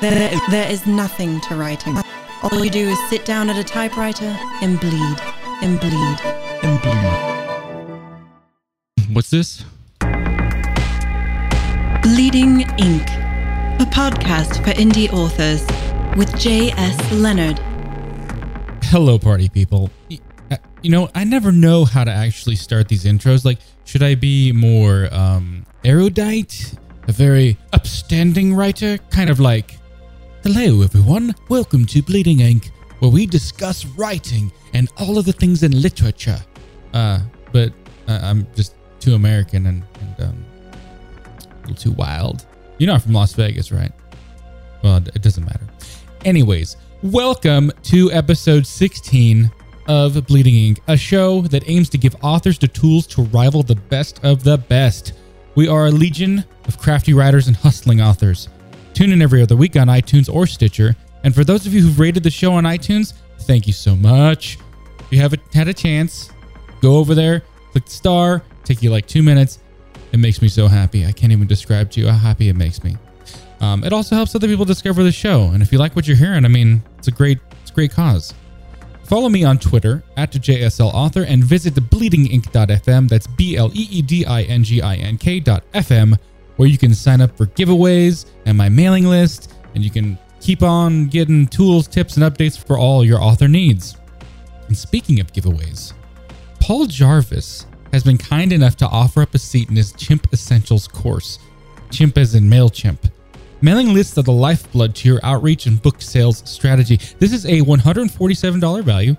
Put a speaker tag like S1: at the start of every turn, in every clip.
S1: There, there is nothing to writing. All you do is sit down at a typewriter and bleed, and bleed, and bleed.
S2: What's this?
S1: Bleeding Ink, a podcast for indie authors with J.S. Leonard.
S2: Hello, party people. Uh, You know, I never know how to actually start these intros. Like, should I be more um, erudite, a very upstanding writer, kind of like, "Hello, everyone. Welcome to Bleeding Ink, where we discuss writing and all of the things in literature." Uh, but uh, I'm just too American and, and um, a little too wild. You're I'm from Las Vegas, right? Well, it doesn't matter. Anyways, welcome to episode 16 of Bleeding Ink, a show that aims to give authors the tools to rival the best of the best. We are a legion of crafty writers and hustling authors. Tune in every other week on iTunes or Stitcher. And for those of you who've rated the show on iTunes, thank you so much. If you haven't had a chance, go over there, click the star, take you like two minutes. It makes me so happy. I can't even describe to you how happy it makes me. Um, it also helps other people discover the show. And if you like what you're hearing, I mean, it's a great, it's a great cause. Follow me on Twitter at JSL Author and visit the bleedingink.fm. That's B L E E D I N G I N K.fm, where you can sign up for giveaways and my mailing list, and you can keep on getting tools, tips, and updates for all your author needs. And speaking of giveaways, Paul Jarvis has been kind enough to offer up a seat in his Chimp Essentials course. Chimp as in MailChimp. Mailing lists are the lifeblood to your outreach and book sales strategy. This is a $147 value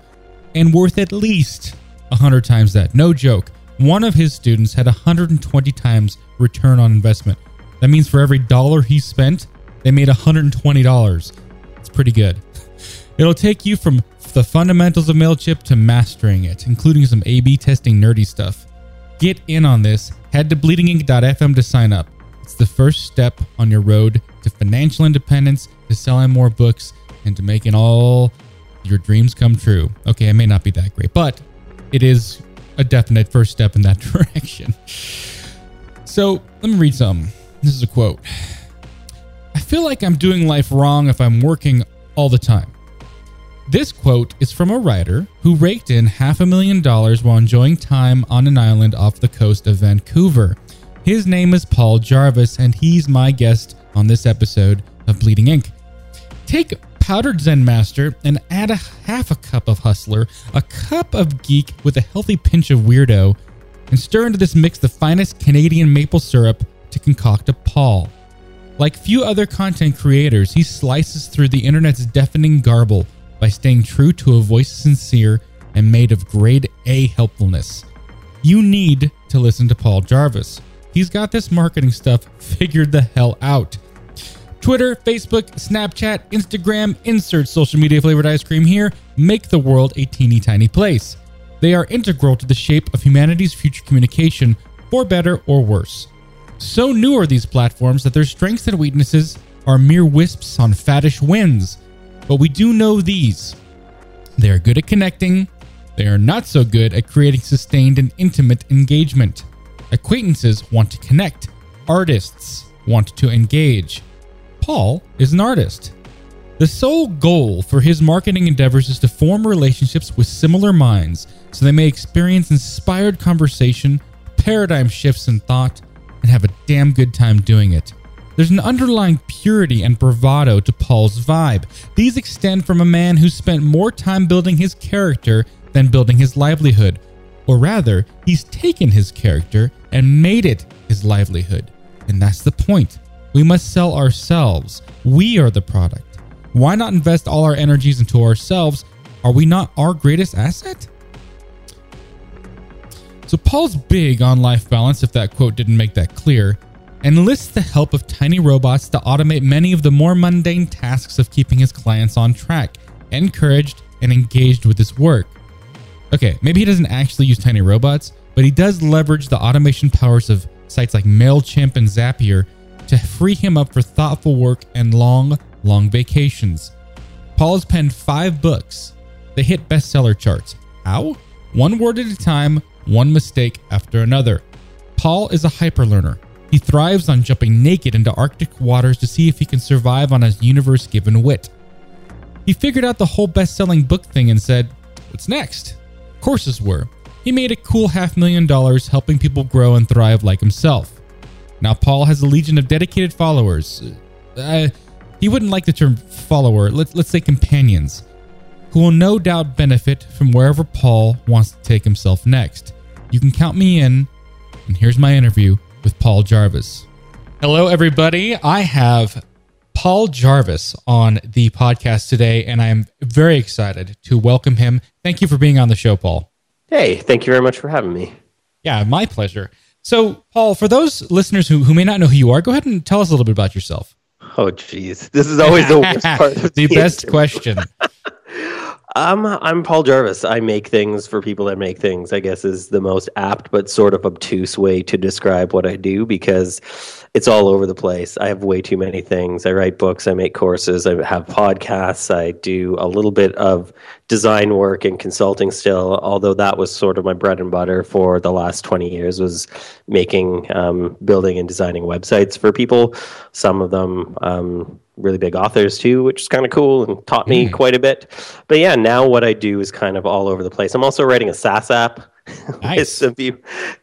S2: and worth at least 100 times that. No joke. One of his students had 120 times return on investment. That means for every dollar he spent, they made $120. It's pretty good. It'll take you from the fundamentals of MailChimp to mastering it, including some A B testing nerdy stuff. Get in on this. Head to bleedingink.fm to sign up. It's the first step on your road to financial independence, to selling more books, and to making all your dreams come true. Okay, it may not be that great, but it is a definite first step in that direction. So let me read some. This is a quote. I feel like I'm doing life wrong if I'm working all the time. This quote is from a writer who raked in half a million dollars while enjoying time on an island off the coast of Vancouver. His name is Paul Jarvis, and he's my guest on this episode of Bleeding Ink. Take powdered Zen Master and add a half a cup of Hustler, a cup of Geek with a healthy pinch of Weirdo, and stir into this mix the finest Canadian maple syrup to concoct a Paul. Like few other content creators, he slices through the internet's deafening garble by staying true to a voice sincere and made of grade A helpfulness. You need to listen to Paul Jarvis. He's got this marketing stuff figured the hell out. Twitter, Facebook, Snapchat, Instagram, insert social media flavored ice cream here, make the world a teeny tiny place. They are integral to the shape of humanity's future communication, for better or worse. So new are these platforms that their strengths and weaknesses are mere wisps on faddish winds. But we do know these. They are good at connecting, they are not so good at creating sustained and intimate engagement. Acquaintances want to connect, artists want to engage. Paul is an artist. The sole goal for his marketing endeavors is to form relationships with similar minds so they may experience inspired conversation, paradigm shifts in thought, and have a damn good time doing it. There's an underlying purity and bravado to Paul's vibe. These extend from a man who spent more time building his character than building his livelihood. Or rather, he's taken his character and made it his livelihood. And that's the point. We must sell ourselves. We are the product. Why not invest all our energies into ourselves? Are we not our greatest asset? So, Paul's big on life balance, if that quote didn't make that clear, enlists the help of tiny robots to automate many of the more mundane tasks of keeping his clients on track, encouraged, and engaged with his work. Okay, maybe he doesn't actually use tiny robots, but he does leverage the automation powers of sites like MailChimp and Zapier to free him up for thoughtful work and long, long vacations. Paul has penned five books. They hit bestseller charts. How? One word at a time, one mistake after another. Paul is a hyperlearner. He thrives on jumping naked into Arctic waters to see if he can survive on his universe given wit. He figured out the whole best selling book thing and said, What's next? Courses were. He made a cool half million dollars helping people grow and thrive like himself. Now, Paul has a legion of dedicated followers. Uh, he wouldn't like the term follower, let's, let's say companions, who will no doubt benefit from wherever Paul wants to take himself next. You can count me in, and here's my interview with Paul Jarvis. Hello, everybody. I have Paul Jarvis on the podcast today, and I'm very excited to welcome him. Thank you for being on the show, Paul.
S3: Hey, thank you very much for having me.
S2: Yeah, my pleasure. So, Paul, for those listeners who, who may not know who you are, go ahead and tell us a little bit about yourself.
S3: Oh, geez. This is always the worst part.
S2: The, the best question.
S3: Um, I'm Paul Jarvis. I make things for people that make things, I guess is the most apt but sort of obtuse way to describe what I do because it's all over the place. I have way too many things. I write books, I make courses, I have podcasts, I do a little bit of design work and consulting still, although that was sort of my bread and butter for the last 20 years was making, um, building and designing websites for people. Some of them, um, really big authors too, which is kind of cool and taught me mm. quite a bit. But yeah, now what I do is kind of all over the place. I'm also writing a SaaS app.
S2: Nice.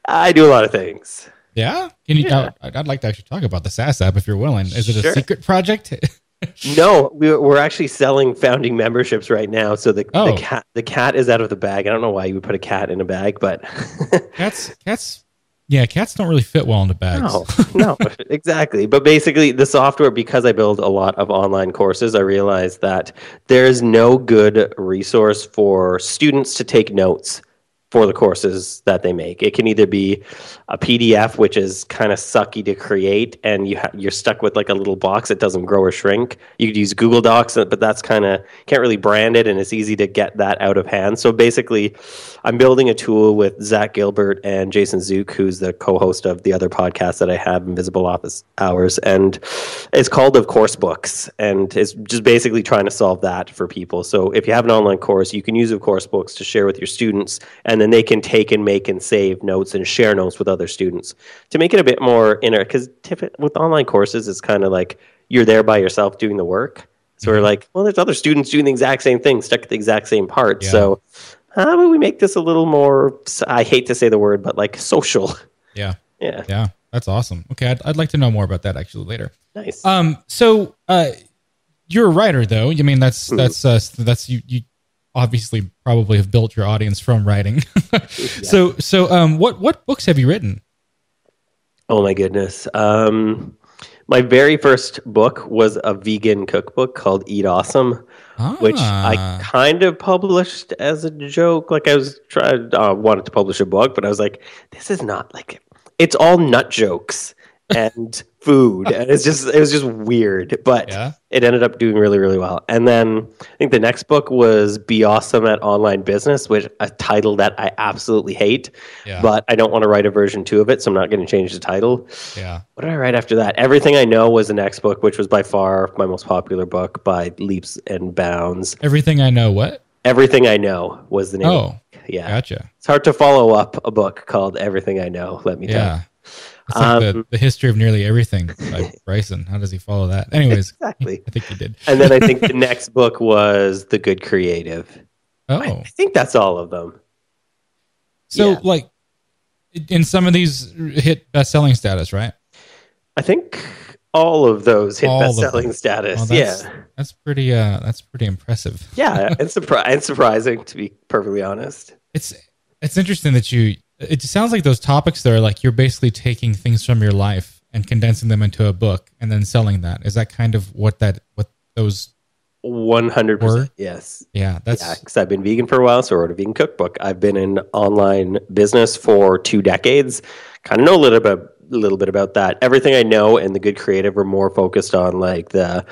S3: I do a lot of things.
S2: Yeah, can you? Yeah. Uh, I'd like to actually talk about the SaaS app if you're willing. Is it a sure. secret project?
S3: no, we're actually selling founding memberships right now. So the, oh. the cat the cat is out of the bag. I don't know why you would put a cat in a bag, but
S2: cats cats yeah, cats don't really fit well into bags.
S3: No, no, exactly. But basically, the software, because I build a lot of online courses, I realized that there's no good resource for students to take notes for the courses that they make. It can either be a PDF, which is kind of sucky to create, and you ha- you're stuck with like a little box that doesn't grow or shrink. You could use Google Docs, uh, but that's kind of can't really brand it, and it's easy to get that out of hand. So basically, I'm building a tool with Zach Gilbert and Jason Zook, who's the co-host of the other podcast that I have, Invisible Office Hours, and it's called Of Course Books, and it's just basically trying to solve that for people. So if you have an online course, you can use Of Course Books to share with your students, and and then they can take and make and save notes and share notes with other students to make it a bit more inner. Because with online courses, it's kind of like you're there by yourself doing the work. So mm-hmm. we're like, well, there's other students doing the exact same thing, stuck at the exact same part. Yeah. So how about we make this a little more? I hate to say the word, but like social.
S2: Yeah.
S3: Yeah.
S2: Yeah. That's awesome. Okay, I'd, I'd like to know more about that actually later.
S3: Nice.
S2: Um. So, uh, you're a writer, though. I mean, that's mm-hmm. that's uh, that's you you obviously probably have built your audience from writing. yeah. So so um what what books have you written?
S3: Oh my goodness. Um my very first book was a vegan cookbook called Eat Awesome, ah. which I ah. kind of published as a joke. Like I was trying, uh, wanted to publish a book, but I was like, this is not like it's all nut jokes and food. And it's just it was just weird but yeah. it ended up doing really really well. And then i think the next book was be awesome at online business which a title that i absolutely hate yeah. but i don't want to write a version two of it so i'm not going to change the title.
S2: Yeah.
S3: What did i write after that? Everything i know was the next book which was by far my most popular book by leaps and bounds.
S2: Everything i know what?
S3: Everything i know was the name.
S2: Oh yeah.
S3: gotcha. It's hard to follow up a book called everything i know let me tell
S2: yeah. you like um, the, the, history of nearly everything by Bryson. How does he follow that? Anyways,
S3: exactly.
S2: I think he did.
S3: and then I think the next book was The Good Creative.
S2: Oh,
S3: I think that's all of them.
S2: So, yeah. like, in some of these hit best-selling status, right?
S3: I think all of those hit all best-selling status. Well, that's, yeah,
S2: that's pretty. Uh, that's pretty impressive.
S3: yeah, and, surpri- and surprising to be perfectly honest.
S2: It's it's interesting that you it sounds like those topics there, like you're basically taking things from your life and condensing them into a book and then selling that. Is that kind of what that what those
S3: one hundred percent yes.
S2: Yeah, that's
S3: because yeah, I've been vegan for a while, so I wrote a vegan cookbook. I've been in online business for two decades. Kind of know a little bit, a little bit about that. Everything I know and the good creative are more focused on like the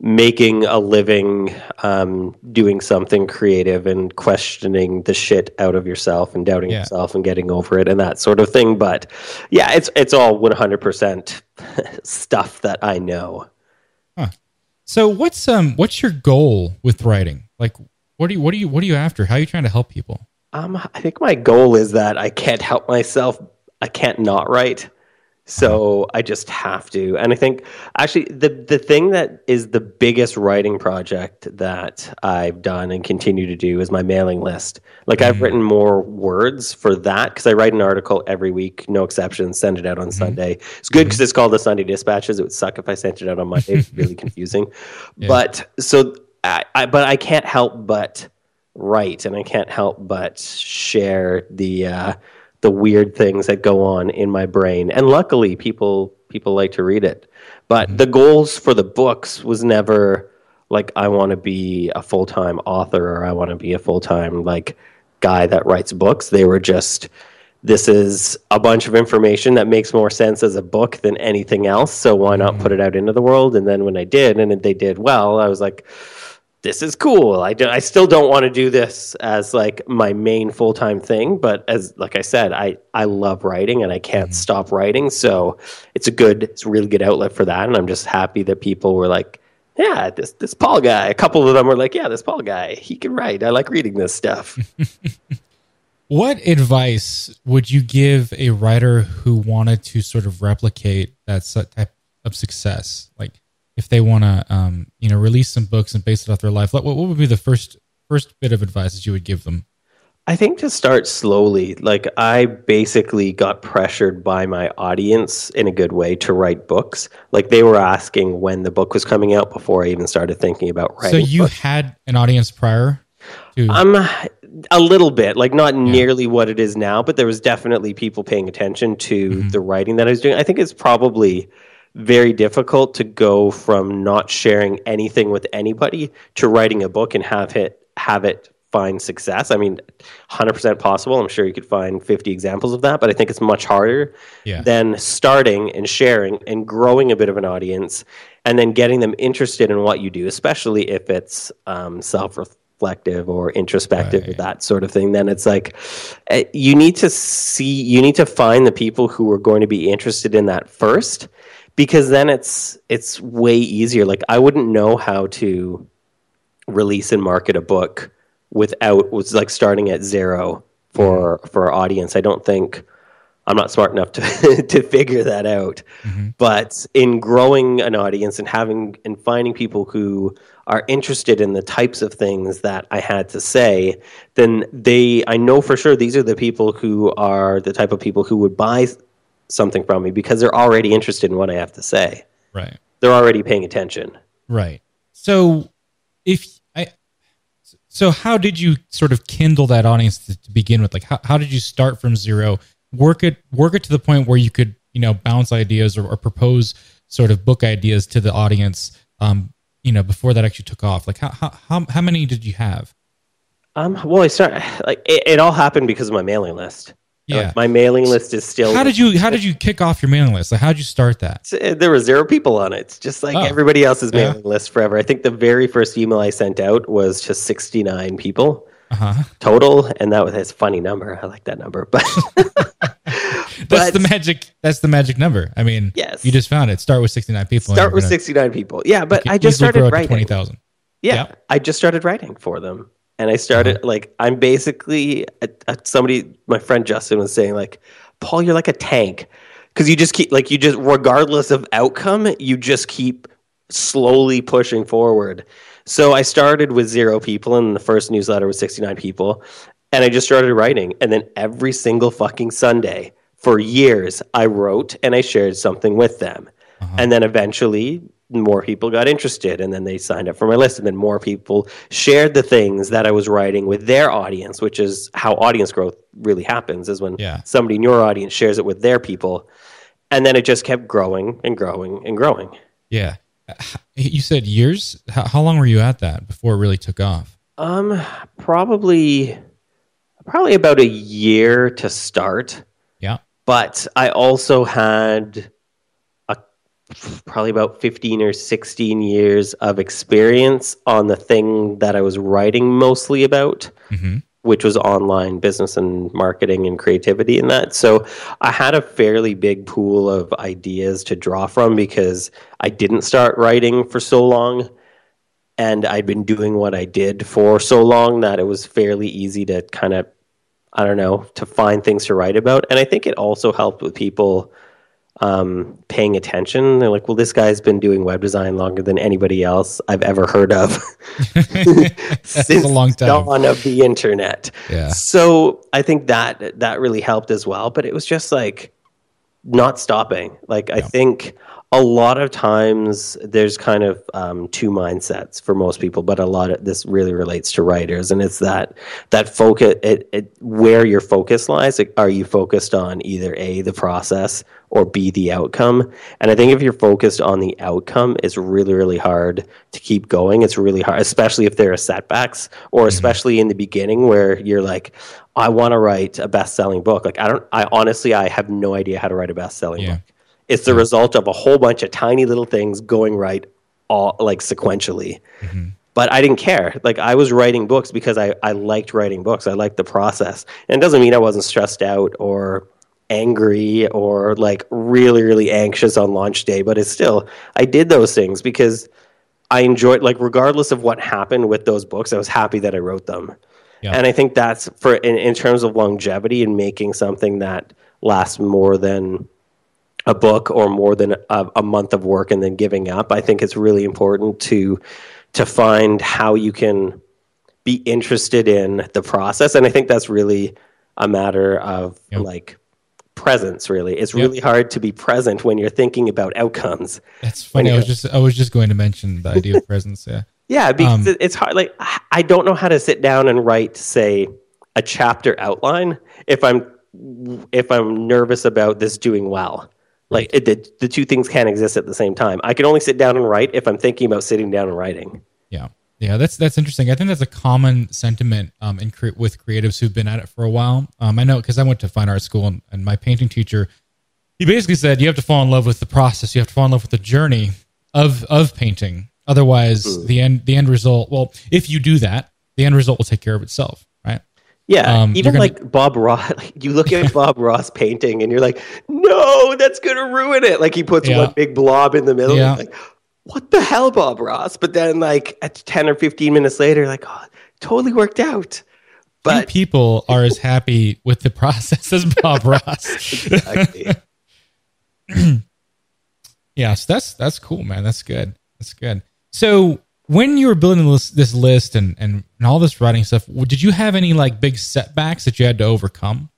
S3: making a living um, doing something creative and questioning the shit out of yourself and doubting yeah. yourself and getting over it and that sort of thing. But yeah it's it's all 100% stuff that i know.
S2: Huh. so what's um what's your goal with writing? Like what are you what are you what are you after? How are you trying to help people?
S3: Um i think my goal is that i can't help myself. I can't not write So I just have to. And I think actually the the thing that is the biggest writing project that I've done and continue to do is my mailing list. Like I've mm-hmm. written more words for that because I write an article every week, no exceptions, send it out on mm-hmm. Sunday. It's good mm-hmm. because it's called the Sunday Dispatches. It would suck if I sent it out on Monday. It's really confusing. But so I, I but I can't help but write and I can't help but share the uh the weird things that go on in my brain. And luckily, people people like to read it. But mm-hmm. the goals for the books was never like I want to be a full time author or I want to be a full time like guy that writes books. They were just this is a bunch of information that makes more sense as a book than anything else. So why not mm-hmm. put it out into the world? And then when I did, and they did well, I was like, this is cool. I, do, I still don't want to do this as like my main full time thing, but as like I said, I I love writing and I can't mm-hmm. stop writing. So it's a good, it's a really good outlet for that. And I'm just happy that people were like, yeah, this this Paul guy. A couple of them were like, yeah, this Paul guy, he can write. I like reading this stuff.
S2: What advice would you give a writer who wanted to sort of replicate that type of success? Like, if they want to, um, you know, release some books and base it off their life, what, what would be the first first bit of advice that you would give them?
S3: I think to start slowly, like I basically got pressured by my audience in a good way to write books. Like they were asking when the book was coming out before I even started thinking about writing.
S2: So you
S3: books.
S2: had an audience prior to
S3: I'm a little bit like not nearly what it is now, but there was definitely people paying attention to the writing that I was doing. I think it's probably very difficult to go from not sharing anything with anybody to writing a book and have it have it find success. I mean, 100% possible. I'm sure you could find 50 examples of that, but I think it's much harder
S2: Yeah.
S3: than starting and sharing and growing a bit of an audience and then getting them interested in what you do, especially if it's um, self reflective or introspective or that sort of thing. Then it's like eh, you need to see, you need to find the people who are going to be interested in that first because then it's it's way easier like i wouldn't know how to release and market a book without was like starting at zero for mm-hmm. for our audience. I don't think I'm not smart enough to to figure that out. Mm-hmm. But in growing an audience and having and finding people who are interested in the types of things that I had to say, then they I know for sure these are the people who are the type of people who would buy something from me because they're already interested in what I have to say.
S2: right.
S3: They're already paying attention.
S2: Right. So if I so how did you sort of kindle that audience to, to begin with? Like how, how did you start from zero? Work it work it to the point where you could, you know, bounce ideas or, or propose sort of book ideas to the audience um, you know, before that actually took off. Like how how how, many did you have?
S3: Um, well, I start like it, it all happened because of my mailing list.
S2: Yeah.
S3: Like, my mailing list is still.
S2: How did you how did you kick off your mailing list? Like how did you start that?
S3: There were zero people on it, just like
S2: Oh.
S3: everybody else's
S2: Yeah.
S3: mailing list forever. I think the very first email I sent out was to 69 people
S2: Uh-huh.
S3: total, and that was a funny number. I like that number, but
S2: That's
S3: But-
S2: the magic that's the magic number. I mean,
S3: Yes.
S2: you just found it. Start with 69 people.
S3: start with 69 people. Yeah, but I just started writing.
S2: 20,000.
S3: Yeah,
S2: Yeah.
S3: I just started writing for them, and I started
S2: Uh-huh.
S3: like I'm basically somebody. My friend Justin was saying like, Paul, you're like a tank because you just keep like you just regardless of outcome, you just keep slowly pushing forward. So I started with zero people, and the first newsletter was 69 people, and I just started writing, and then every single fucking Sunday for years, I wrote and I shared something with them. And then eventually, more people got interested, and then they signed up for my list. And then more people shared the things that I was writing with their audience, which is how audience growth really happens is when
S2: Yeah.
S3: somebody in your audience shares it with their people. And then it just kept growing and growing and growing.
S2: Yeah. You said years? How, long were you at that before it really took off?
S3: Um, probably, probably about a year to start.
S2: Yeah.
S3: but I also had probably about 15 or 16 years of experience on the thing that I was writing mostly about,
S2: Mhm.
S3: which was online business and marketing and creativity and that. So I had a fairly big pool of ideas to draw from because I didn't start writing for so long and I'd been doing what I did for so long that it was fairly easy to kind of I don't know, to find things to write about. And I think it also helped with people um, paying attention. They're like, well, this guy's been doing web design longer than anybody else I've ever heard of since
S2: a long time.
S3: dawn of the internet.
S2: Yeah.
S3: So I think that that really helped as well. But it was just like not stopping. Like I think a lot of times there's kind of um, two mindsets for most people, but a lot of this really relates to writers, and it's that that focus, it, it where your focus lies. Like, are you focused on either a the process or b the outcome? And I think if you're focused on the outcome, it's really really hard to keep going. It's really hard, especially if there are setbacks, or especially in the beginning where you're like, I want to write a best selling book. Like I don't, I honestly, I have no idea how to write a best selling
S2: Yeah.
S3: book. It's the result of a whole bunch of tiny little things going right all like sequentially. Mm-hmm. But I didn't care. Like I was writing books because I, I liked writing books. I liked the process. And it doesn't mean I wasn't stressed out or angry or like really, really anxious on launch day, but it's still I did those things because I enjoyed like regardless of what happened with those books, I was happy that I wrote them.
S2: Yeah.
S3: And I think that's for in, in terms of longevity and making something that lasts more than a book or more than a, a month of work and then giving up. I think it's really important to to find how you can be interested in the process, and I think that's really a matter of
S2: Yep.
S3: like presence. Really, it's
S2: Yep.
S3: really hard to be present when you're thinking about outcomes.
S2: That's funny. I was just I was just going to mention the idea of presence. Yeah.
S3: Yeah, because
S2: Um,
S3: it's hard. Like I don't know how to sit down and write, say, a chapter outline if I'm if I'm nervous about this doing well. Like it, the the two things can't exist at the same time. I can only sit down and write if I'm thinking about sitting down and writing.
S2: Yeah, yeah, that's that's interesting. I think that's a common sentiment um, in cre- with creatives who've been at it for a while. Um, I know because I went to fine art school and, and my painting teacher, he basically said you have to fall in love with the process. You have to fall in love with the journey of of painting. Otherwise, the end the end result. Well, if you do that, the end result will take care of itself?
S3: Yeah,
S2: Um,
S3: even
S2: gonna-
S3: like Bob Ross. Like, you look at Bob Ross painting, and you're like, "No, that's gonna ruin it." Like he puts
S2: Yeah.
S3: one big blob in the middle.
S2: Yeah.
S3: Like, what the hell, Bob Ross? But then, like at ten or fifteen minutes later, like, oh, totally worked out.
S2: Few
S3: But
S2: people are as happy with the process as Bob Ross.
S3: exactly.
S2: Yeah, so that's that's cool, man. That's good. That's good. So when you were building this, this list and, and and all this writing stuff, did you have any like big setbacks that you had to overcome?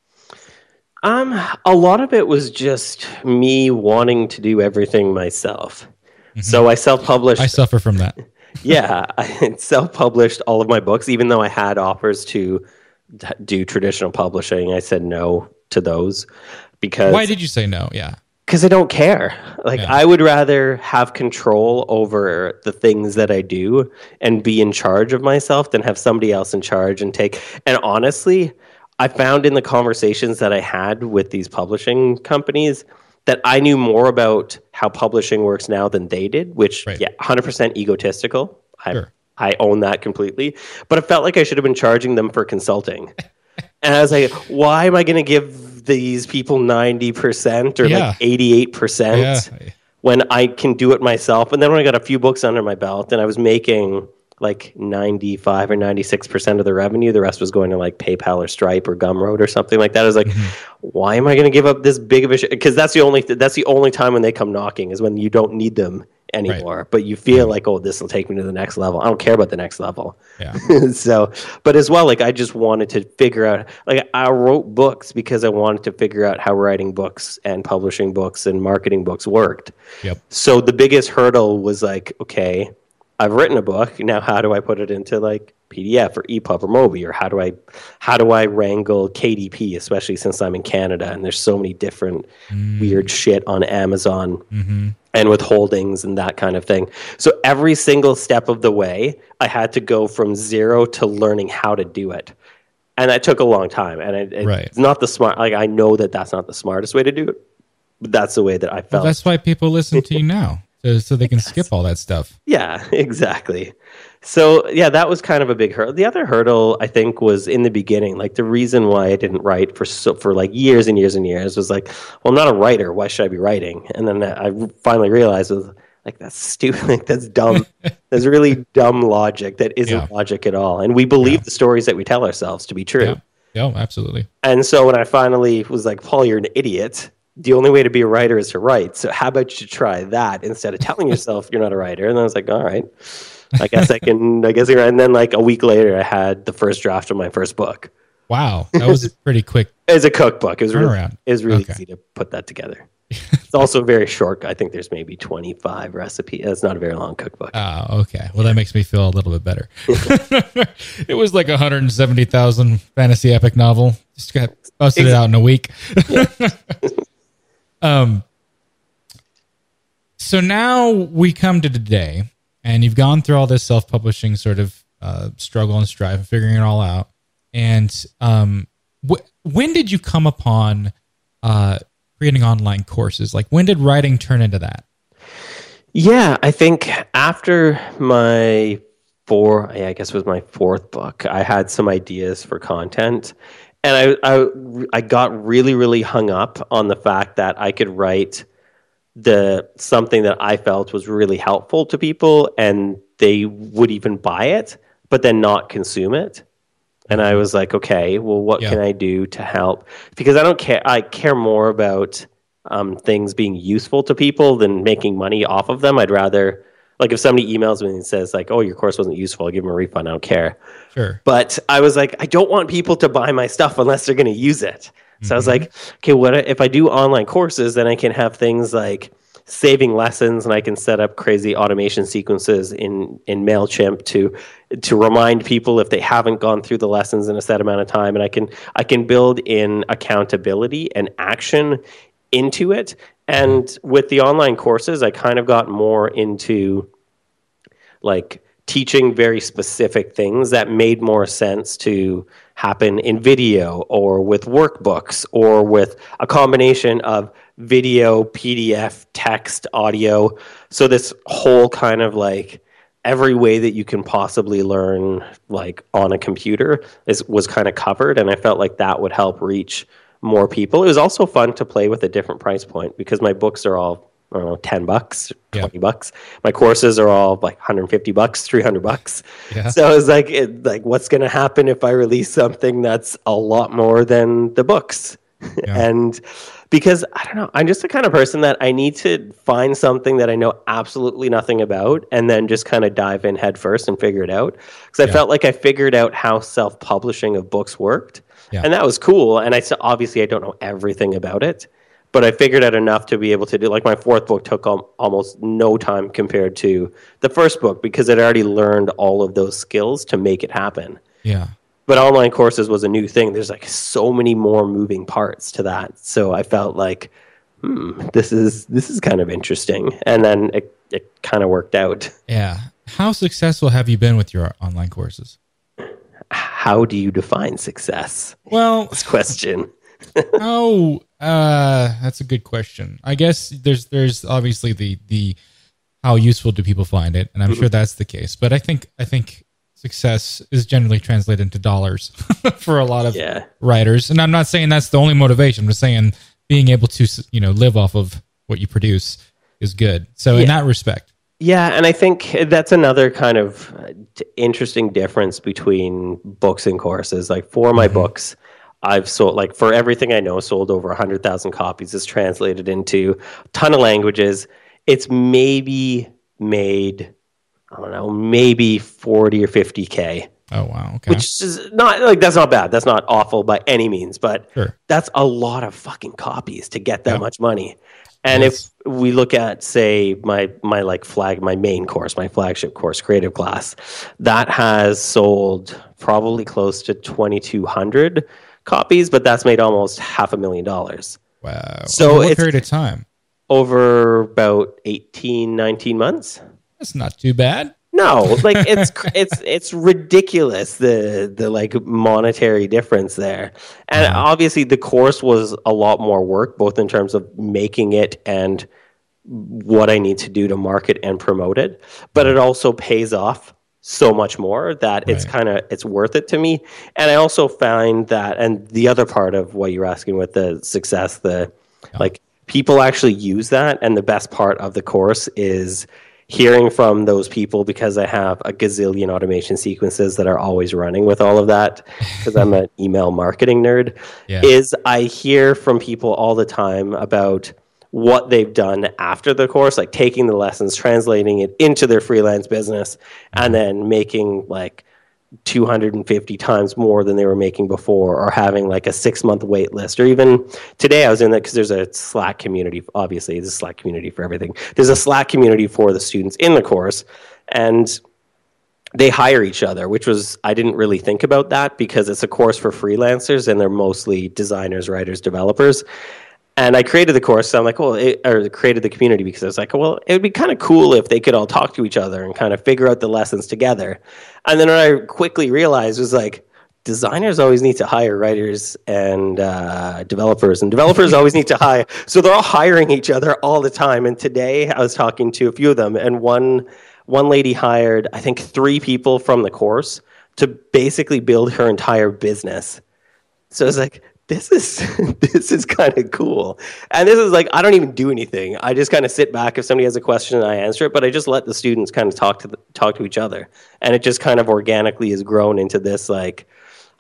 S3: Um, a lot of it was just me wanting to do everything myself. So I self-published.
S2: I suffer from that.
S3: yeah, I self-published all of my books, even though I had offers to do traditional publishing. I said no to those because
S2: Why did you say no? Yeah.
S3: Because I don't care. Like
S2: Yeah.
S3: I would rather have control over the things that I do and be in charge of myself than have somebody else in charge and take. And honestly, I found in the conversations that I had with these publishing companies that I knew more about how publishing works now than they did, which
S2: Right.
S3: yeah, 100% egotistical. I
S2: Sure.
S3: I own that completely. But it felt like I should have been charging them for consulting. and I was like, why am I going to give these people 90% or
S2: Yeah.
S3: like 88%
S2: Yeah.
S3: when I can do it myself? And then when I got a few books under my belt and I was making like 95 or 96% of the revenue, the rest was going to like PayPal or Stripe or Gumroad or something like that. I was like, mm-hmm. why am I going to give up this big of a Because that's the only that's the only time when they come knocking is when you don't need them anymore, but you feel like, oh, this will take me to the next level. I don't care about the next level.
S2: Yeah.
S3: so, but as well, like I just wanted to figure out, like I wrote books because I wanted to figure out how writing books and publishing books and marketing books worked.
S2: Yep.
S3: So the biggest hurdle was like, okay, I've written a book. Now, how do I put it into like PDF or EPUB or Mobi, or how do I, how do I wrangle KDP, especially since I'm in Canada and there's so many different mm. weird shit on Amazon mm-hmm. and withholdings and that kind of thing. So every single step of the way, I had to go from zero to learning how to do it. And that took a long time. And it, it-
S2: Right.
S3: it's not the smart, like, I know that that's not the smartest way to do it, but that's the way that I felt.
S2: That's why people listen to you now. So, so they can skip all that stuff.
S3: Yeah, exactly. So yeah, that was kind of a big hurdle. The other hurdle I think was in the beginning. Like the reason why I didn't write for so, for like years and years and years was like, well, I'm not a writer. Why should I be writing? And then I finally realized was like that's stupid. Like that's dumb. that's really dumb logic. That isn't
S2: Yeah.
S3: logic at all. And we believe the stories that we tell ourselves to be true.
S2: Yeah. Yeah, absolutely.
S3: And so when I finally was like, Paul, you're an idiot, the only way to be a writer is to write. So how about you try that instead of telling yourself you're not a writer? And I was like, all right, I guess I can. I guess. I can. And then like a week later, I had the first draft of my first book.
S2: Wow, that was pretty quick.
S3: It's a cookbook. It was really, it was really
S2: Okay.
S3: easy to put that together. it's also very short. I think there's maybe 25 recipes. It's not a very long cookbook.
S2: Oh, okay. Well, that makes me feel a little bit better. it was like a 170,000 fantasy epic novel. Just got busted it out in a week. Um, so now we come to today, and you've gone through all this self-publishing sort of uh, struggle and strife, and figuring it all out. And um, wh- when did you come upon uh, creating online courses? Like, when did writing turn into that?
S3: Yeah, I think after my four, I guess it was my fourth book, I had some ideas for content, and I, I I got really really hung up on the fact that I could write the something that I felt was really helpful to people, and they would even buy it, but then not consume it. And I was like, okay, well, what
S2: Yeah.
S3: can I do to help? Because I don't care. I care more about um, things being useful to people than making money off of them. I'd rather, like, if somebody emails me and says, like, oh, your course wasn't useful, I'll give them a refund. I don't care.
S2: Sure.
S3: But I was like, I don't want people to buy my stuff unless they're going to use it. So I was mm-hmm. like, okay, what if I do online courses? Then I can have things like saving lessons, and I can set up crazy automation sequences in in Mailchimp to to remind people if they haven't gone through the lessons in a set amount of time, and I can I can build in accountability and action into it. And with the online courses, I kind of got more into like teaching very specific things that made more sense to happen in video or with workbooks or with a combination of video, PDF, text, audio. So this whole kind of like every way that you can possibly learn like on a computer is was kind of covered and I felt like that would help reach more people. It was also fun to play with a different price point because my books are all I don't know, 10 bucks,
S2: Yeah.
S3: 20 bucks. My courses are all like 150 bucks, 300 bucks.
S2: Yeah.
S3: So it's like, it, like what's going to happen if I release something that's a lot more than the books?
S2: Yeah.
S3: and because I don't know, I'm just the kind of person that I need to find something that I know absolutely nothing about and then just kind of dive in head first and figure it out. Because I
S2: Yeah.
S3: felt like I figured out how self publishing of books worked.
S2: Yeah.
S3: And that was cool. And I obviously I don't know everything about it, but I figured out enough to be able to do like my fourth book took al- almost no time compared to the first book because I'd already learned all of those skills to make it happen
S2: Yeah.
S3: but online courses was a new thing. There's like so many more moving parts to that. So I felt like, hmm, this is this is kind of interesting. And then it, it kind of worked out.
S2: Yeah. How successful have you been with your online courses?
S3: How do you define success?
S2: Well,
S3: This question.
S2: oh, uh, that's a good question. I guess there's there's obviously the the how useful do people find it, and I'm sure that's the case. But I think I think success is generally translated into dollars for a lot of
S3: Yeah.
S2: writers, and I'm not saying that's the only motivation. I'm just saying being able to you know live off of what you produce is good. So in that respect,
S3: Yeah, and I think that's another kind of uh, interesting difference between books and courses. Like for my books, I've sold like for everything I know, sold over hundred thousand copies. It's translated into a ton of languages. It's maybe made, I don't know, maybe forty or fifty k,
S2: oh wow, okay,
S3: which is not like that's not bad. That's not awful by any means, but
S2: sure,
S3: that's a lot of fucking copies to get that
S2: Yeah.
S3: much money. And
S2: Yes.
S3: if we look at, say, my my like flag, my main course, my flagship course, creative class, that has sold probably close to twenty two hundred copies, but that's made almost half a million dollars
S2: wow.
S3: So
S2: Over what period of time?
S3: over about 18, 19 months.
S2: That's not too bad.
S3: No, like it's it's it's ridiculous the the like monetary difference there. And
S2: Yeah.
S3: obviously the course was a lot more work both in terms of making it and what I need to do to market and promote it, but it also pays off so much more that it's kind of it's worth it to me. And I also find that and the other part of what you're asking with the success the like people actually use that and the best part of the course is hearing from those people because I have a gazillion automation sequences that are always running with all of that because I'm an email marketing nerd
S2: Yeah.
S3: is I hear from people all the time about what they've done after the course, like taking the lessons, translating it into their freelance business, and mm-hmm. then making like 250 times more than they were making before, or having like a six month wait list. Or even today, I was in that because there's a Slack community. Obviously, there's a Slack community for everything. There's a Slack community for the students in the course. And they hire each other, which was I didn't really think about that because it's a course for freelancers and they're mostly designers, writers, developers. And I created the course. So I'm like, well, it, or created the community because I was like, well, it would be kind of cool if they could all talk to each other and kind of figure out the lessons together. And then what I quickly realized was like, designers always need to hire writers and uh, developers, and developers always need to hire. So they're all hiring each other all the time. And today I was talking to a few of them, and one one lady hired, I think, three people from the course to basically build her entire business. So it's like this is this is kind of cool, and this is like I don't even do anything. I just kind of sit back if somebody has a question and I answer it, but I just let the students kind of talk to the, talk to each other, and it just kind of organically has grown into this like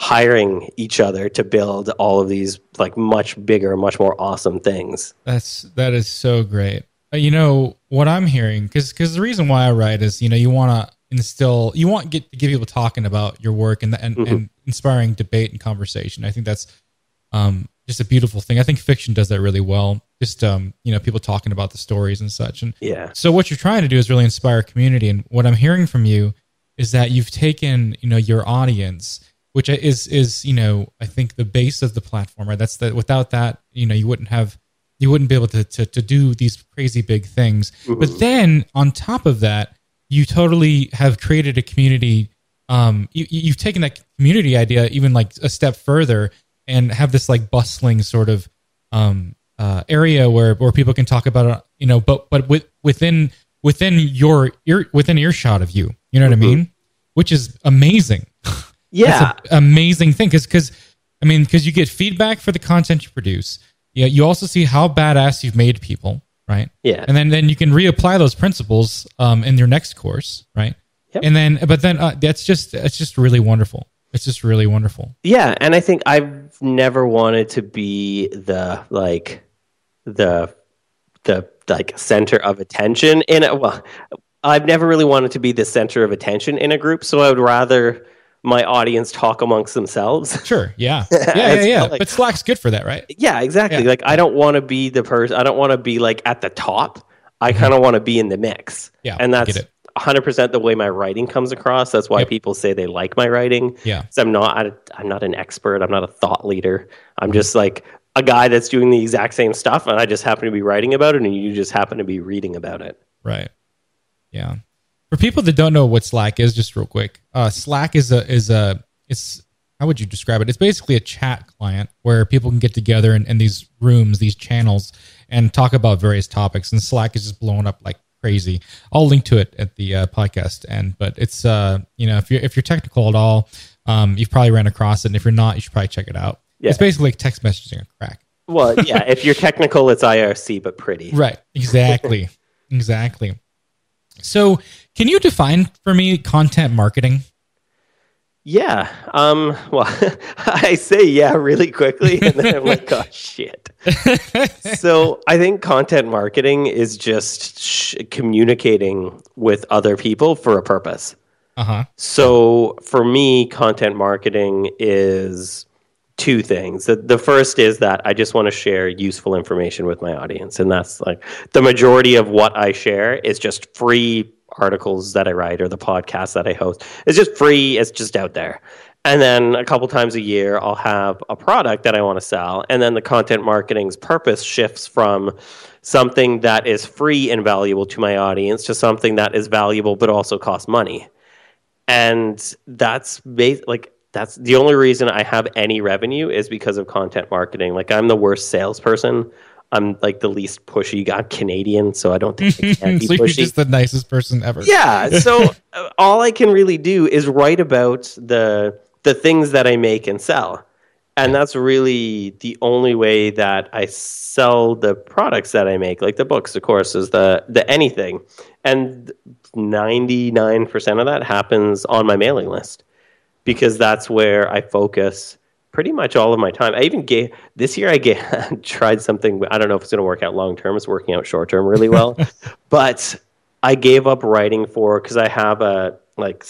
S3: hiring each other to build all of these like much bigger, much more awesome things.
S2: That's that is so great. Uh, You know what I'm hearing because because the reason why I write is you know you want to instill you want get to get people talking about your work and and, and inspiring debate and conversation. I think that's um, just a beautiful thing. I think fiction does that really well. Just um, you know people talking about the stories and such. And
S3: Yeah.
S2: so what you're trying to do is really inspire community. And what I'm hearing from you is that you've taken you know your audience, which is is you know I think the base of the platform. Right. That's the without that you know you wouldn't have you wouldn't be able to to, to do these crazy big things. But then on top of that, you totally have created a community. Um, you, you've taken that community idea even like a step further and have this like bustling sort of um, uh, area where where people can talk about it. You know, but but with, within within your ear within earshot of you. You know what I mean? Which is amazing.
S3: Yeah.
S2: Amazing thing because because I mean because you get feedback for the content you produce. Yeah, you also see how badass you've made people, right?
S3: Yeah.
S2: and then then you can reapply those principles um, in your next course, right?
S3: Yep.
S2: And then but then uh, that's just that's just really wonderful. It's just really wonderful.
S3: Yeah, and I think I've never wanted to be the like the the like center of attention in a well I've never really wanted to be the center of attention in a group, so I would rather my audience talk amongst themselves.
S2: Sure. Yeah. Yeah. Yeah. Yeah.
S3: like-
S2: but Slack's good for that, right?
S3: yeah, exactly.
S2: Yeah.
S3: Like I don't want to be the person I don't want to be like at the top. I kind of want to be in the mix.
S2: Mm-hmm. Yeah,
S3: And that's
S2: it.
S3: 100% the way my writing comes across. That's why
S2: Yep.
S3: people say they like my writing.
S2: Yeah.
S3: I'm not I, I'm not an expert. I'm not a thought leader. I'm just like a guy that's doing the exact same stuff and I just happen to be writing about it and you just happen to be reading about it.
S2: Right. Yeah. For people that don't know what Slack is, just real quick, uh, Slack is a is a it's how would you describe it? It's basically a chat client where people can get together in, in these rooms, these channels, and talk about various topics. And Slack is just blowing up like crazy. I'll link to it at the uh, podcast end. But it's uh, you know, if you're if you're technical at all, um, you've probably ran across it. And if you're not, you should probably check it out.
S3: Yeah.
S2: It's basically like text messaging on crack.
S3: Well, yeah, if you're technical it's IRC but pretty.
S2: Right. Exactly. exactly. So, can you define for me content marketing?
S3: Yeah. Um well, I say yeah really quickly and then I'm like, "Oh shit." so I think content marketing is just sh- communicating with other people for a purpose.
S2: Uh huh.
S3: So for me, content marketing is two things. The, the first is that I just want to share useful information with my audience. And that's like the majority of what I share is just free articles that I write or the podcast that I host. It's just free, it's just out there. And then a couple times a year, I'll have a product that I want to sell. And then the content marketing's purpose shifts from something that is free and valuable to my audience to something that is valuable but also costs money and that's bas- like that's the only reason I have any revenue is because of content marketing. Like I'm the worst salesperson. I'm like the least pushy. I'm Canadian, so I don't think I can be
S2: so you're just the nicest person ever.
S3: yeah. So uh, all I can really do is write about the the things that I make and sell. And that's really the only way that I sell the products that I make, like the books, the courses, the the anything. And 99% of that happens on my mailing list because that's where I focus pretty much all of my time. I even gave this year I gave, tried something I don't know if it's going to work out long term, it's working out short term really well. but I gave up writing for cuz I have a like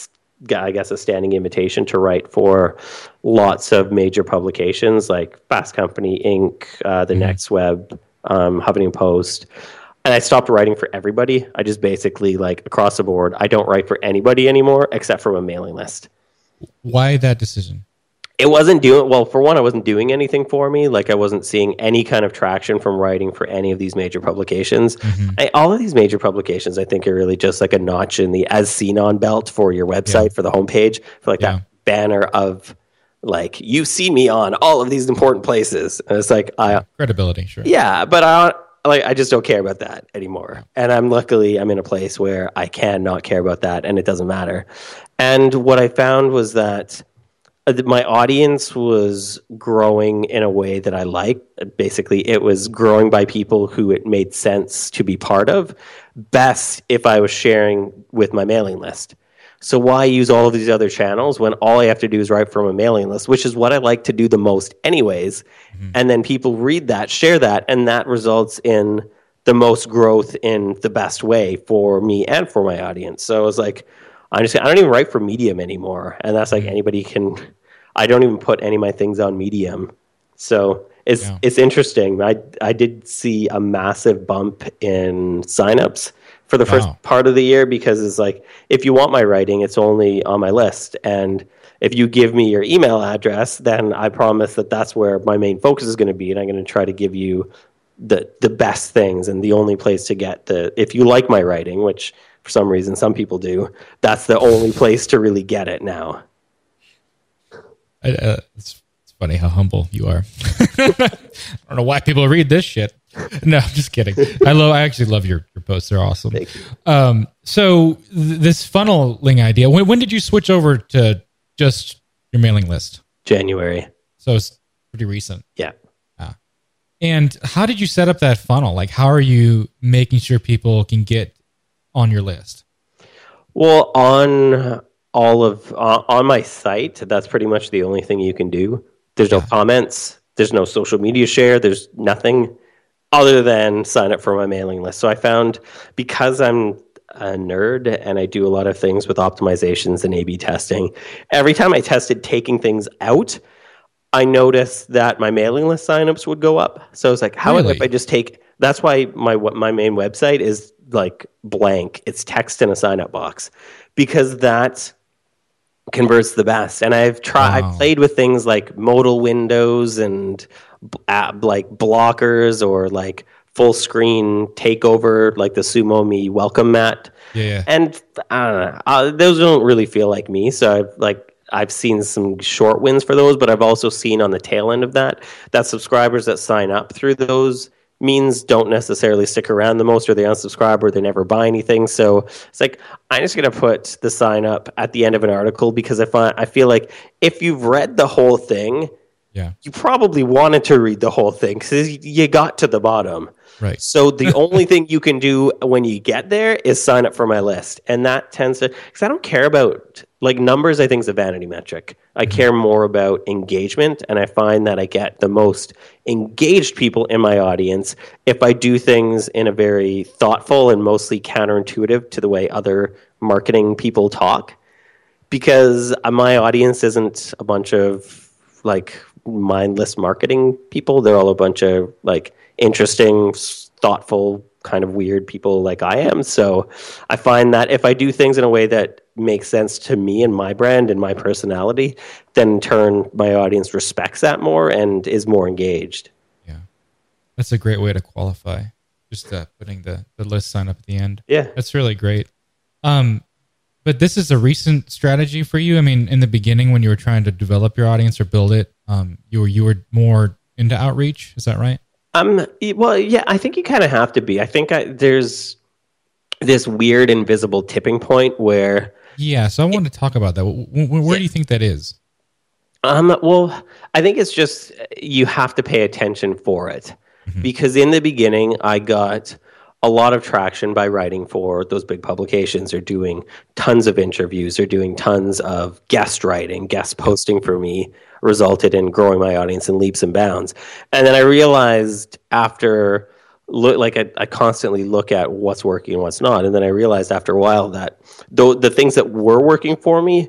S3: I guess a standing invitation to write for lots of major publications like Fast Company Inc., uh, The mm-hmm. Next Web, um, Huffington Post. And I stopped writing for everybody. I just basically, like across the board, I don't write for anybody anymore except from a mailing list.
S2: Why that decision?
S3: It wasn't doing well for one i wasn't doing anything for me. Like i wasn't seeing any kind of traction from writing for any of these major publications. Mm-hmm. I, all of these major publications i think are really just like a notch in the as seen on belt for your website yeah. for the homepage for like yeah. that banner of like you see me on all of these important places. And it's like i
S2: credibility sure.
S3: Yeah but i like i just don't care about that anymore. And i'm luckily i'm in a place where i can not care about that and it doesn't matter. And what i found was that my audience was growing in a way that I like. Basically, it was growing by people who it made sense to be part of. Best if I was sharing with my mailing list. So why use all of these other channels when all I have to do is write from a mailing list, which is what I like to do the most, anyways. Mm-hmm. And then people read that, share that, and that results in the most growth in the best way for me and for my audience. So I was like, I just I don't even write for Medium anymore, and that's like mm-hmm. anybody can I don't even put any of my things on Medium. So it's yeah. it's interesting. I I did see a massive bump in signups for the first part of the year because it's like if you want my writing, it's only on my list, and if you give me your email address, then I promise that that's where my main focus is going to be, and I'm going to try to give you the the best things and the only place to get the if you like my writing, which for some reason some people do, that's the only place to really get it now.
S2: I, uh, it's, it's funny how humble you are. I don't know why people read this shit. No, I'm just kidding. I love. I actually love your your posts. They're awesome. Um, so th- this funneling idea. When when did you switch over to just your mailing list?
S3: January.
S2: So it's pretty recent.
S3: Yeah.
S2: Ah. And how did you set up that funnel? Like, how are you making sure people can get on your list?
S3: Well, on all of uh, on my site. That's pretty much the only thing you can do. There's no comments. There's no social media share. There's nothing other than sign up for my mailing list. So I found because I'm a nerd and I do a lot of things with optimizations and A/B testing. Every time I tested taking things out, I noticed that my mailing list signups would go up. So I was like, how really? if I just take? That's why my my main website is like blank. It's text in a sign up box because that converts the best. And I've tried, wow. I've played with things like modal windows and uh, like blockers or like full screen takeover, like the SumoMe welcome mat.
S2: Yeah.
S3: And I don't know, uh, those don't really feel like me. So I've like, I've seen some short wins for those, but I've also seen on the tail end of that that subscribers that sign up through those means don't necessarily stick around the most or they unsubscribe or they never buy anything. So it's like I'm just gonna put the sign up at the end of an article because I find I feel like if you've read the whole thing,
S2: yeah,
S3: you probably wanted to read the whole thing because you got to the bottom.
S2: Right.
S3: So the only thing you can do when you get there is sign up for my list, and that tends to because I don't care about like numbers. I think is a vanity metric. I mm-hmm. care more about engagement, and I find that I get the most engaged people in my audience if I do things in a very thoughtful and mostly counterintuitive to the way other marketing people talk. Because my audience isn't a bunch of like mindless marketing people. They're all a bunch of like interesting, thoughtful, kind of weird people like I am. So I find that if I do things in a way that makes sense to me and my brand and my personality, then in turn my audience respects that more and is more engaged.
S2: Yeah. That's a great way to qualify. Just uh, putting the, the list sign up at the end.
S3: Yeah.
S2: That's really great. Um, but this is a recent strategy for you. I mean, in the beginning when you were trying to develop your audience or build it, um, you were you were more into outreach. Is that right?
S3: Um, well, yeah, I think you kind of have to be. I think I, there's this weird invisible tipping point where.
S2: Yeah, so I wanted to talk about that. Where, where do you think that is?
S3: Um, well, I think it's just you have to pay attention for it because in the beginning, I got a lot of traction by writing for those big publications or doing tons of interviews or doing tons of guest writing, guest posting for me resulted in growing my audience in leaps and bounds. And then I realized after look like I, I constantly look at what's working and what's not and then i realized after a while that the, the things that were working for me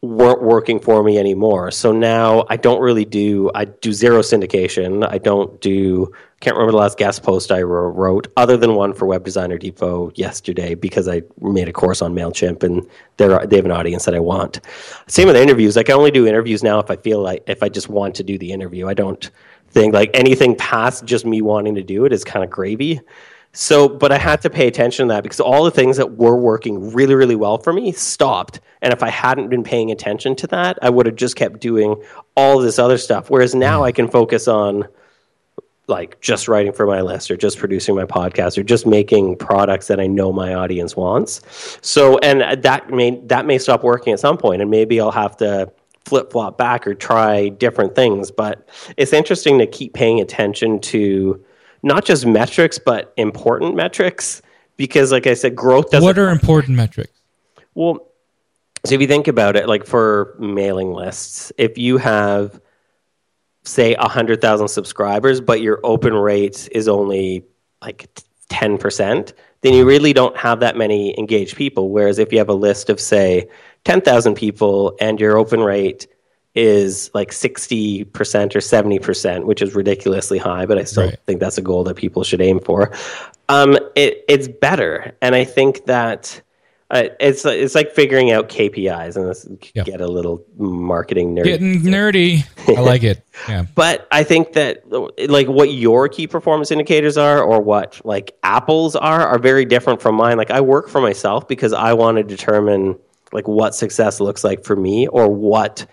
S3: weren't working for me anymore. So now I don't really do I do zero syndication. I don't do can't remember the last guest post I wrote other than one for Web Designer Depot yesterday because I made a course on Mailchimp and they they have an audience that I want. Same with interviews. I only do interviews now if I feel like if I just want to do the interview. I don't think like anything past just me wanting to do it is kind of gravy. So, but I had to pay attention to that because all the things that were working really, really well for me stopped. And if I hadn't been paying attention to that, I would have just kept doing all this other stuff. Whereas now mm. I can focus on like just writing for my list or just producing my podcast or just making products that I know my audience wants. So, and that may, that may stop working at some point and maybe I'll have to flip flop back or try different things. But it's interesting to keep paying attention to, not just metrics, but important metrics. Because, like I said, growth doesn't.
S2: What are important metrics?
S3: Well, so if you think about it, like for mailing lists, if you have, say, 100,000 subscribers, but your open rate is only like 10%, then you really don't have that many engaged people. Whereas if you have a list of, say, 10,000 people and your open rate is like 60% or 70%, which is ridiculously high, but I still right. think that's a goal that people should aim for. Um, it, it's better. And I think that uh, it's it's like figuring out KPIs, and get a little marketing nerd.
S2: Getting nerdy, I like it. Yeah,
S3: but I think that like what your key performance indicators are, or what like Apple's are, are very different from mine. Like I work for myself because I want to determine like what success looks like for me, or what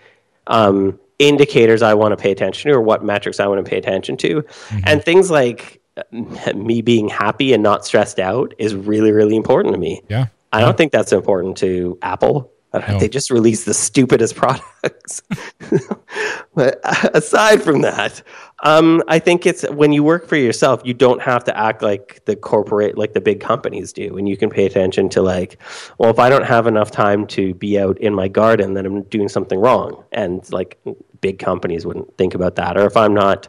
S3: um, indicators I want to pay attention to or what metrics I want to pay attention to. Mm-hmm. And things like uh, me being happy and not stressed out is really, really important to me.
S2: Yeah.
S3: I don't think that's important to Apple. No. They just release the stupidest products. but aside from that, um, I think it's when you work for yourself, you don't have to act like the corporate, like the big companies do, and you can pay attention to like, well, if I don't have enough time to be out in my garden, then I'm doing something wrong, and like big companies wouldn't think about that, or if I'm not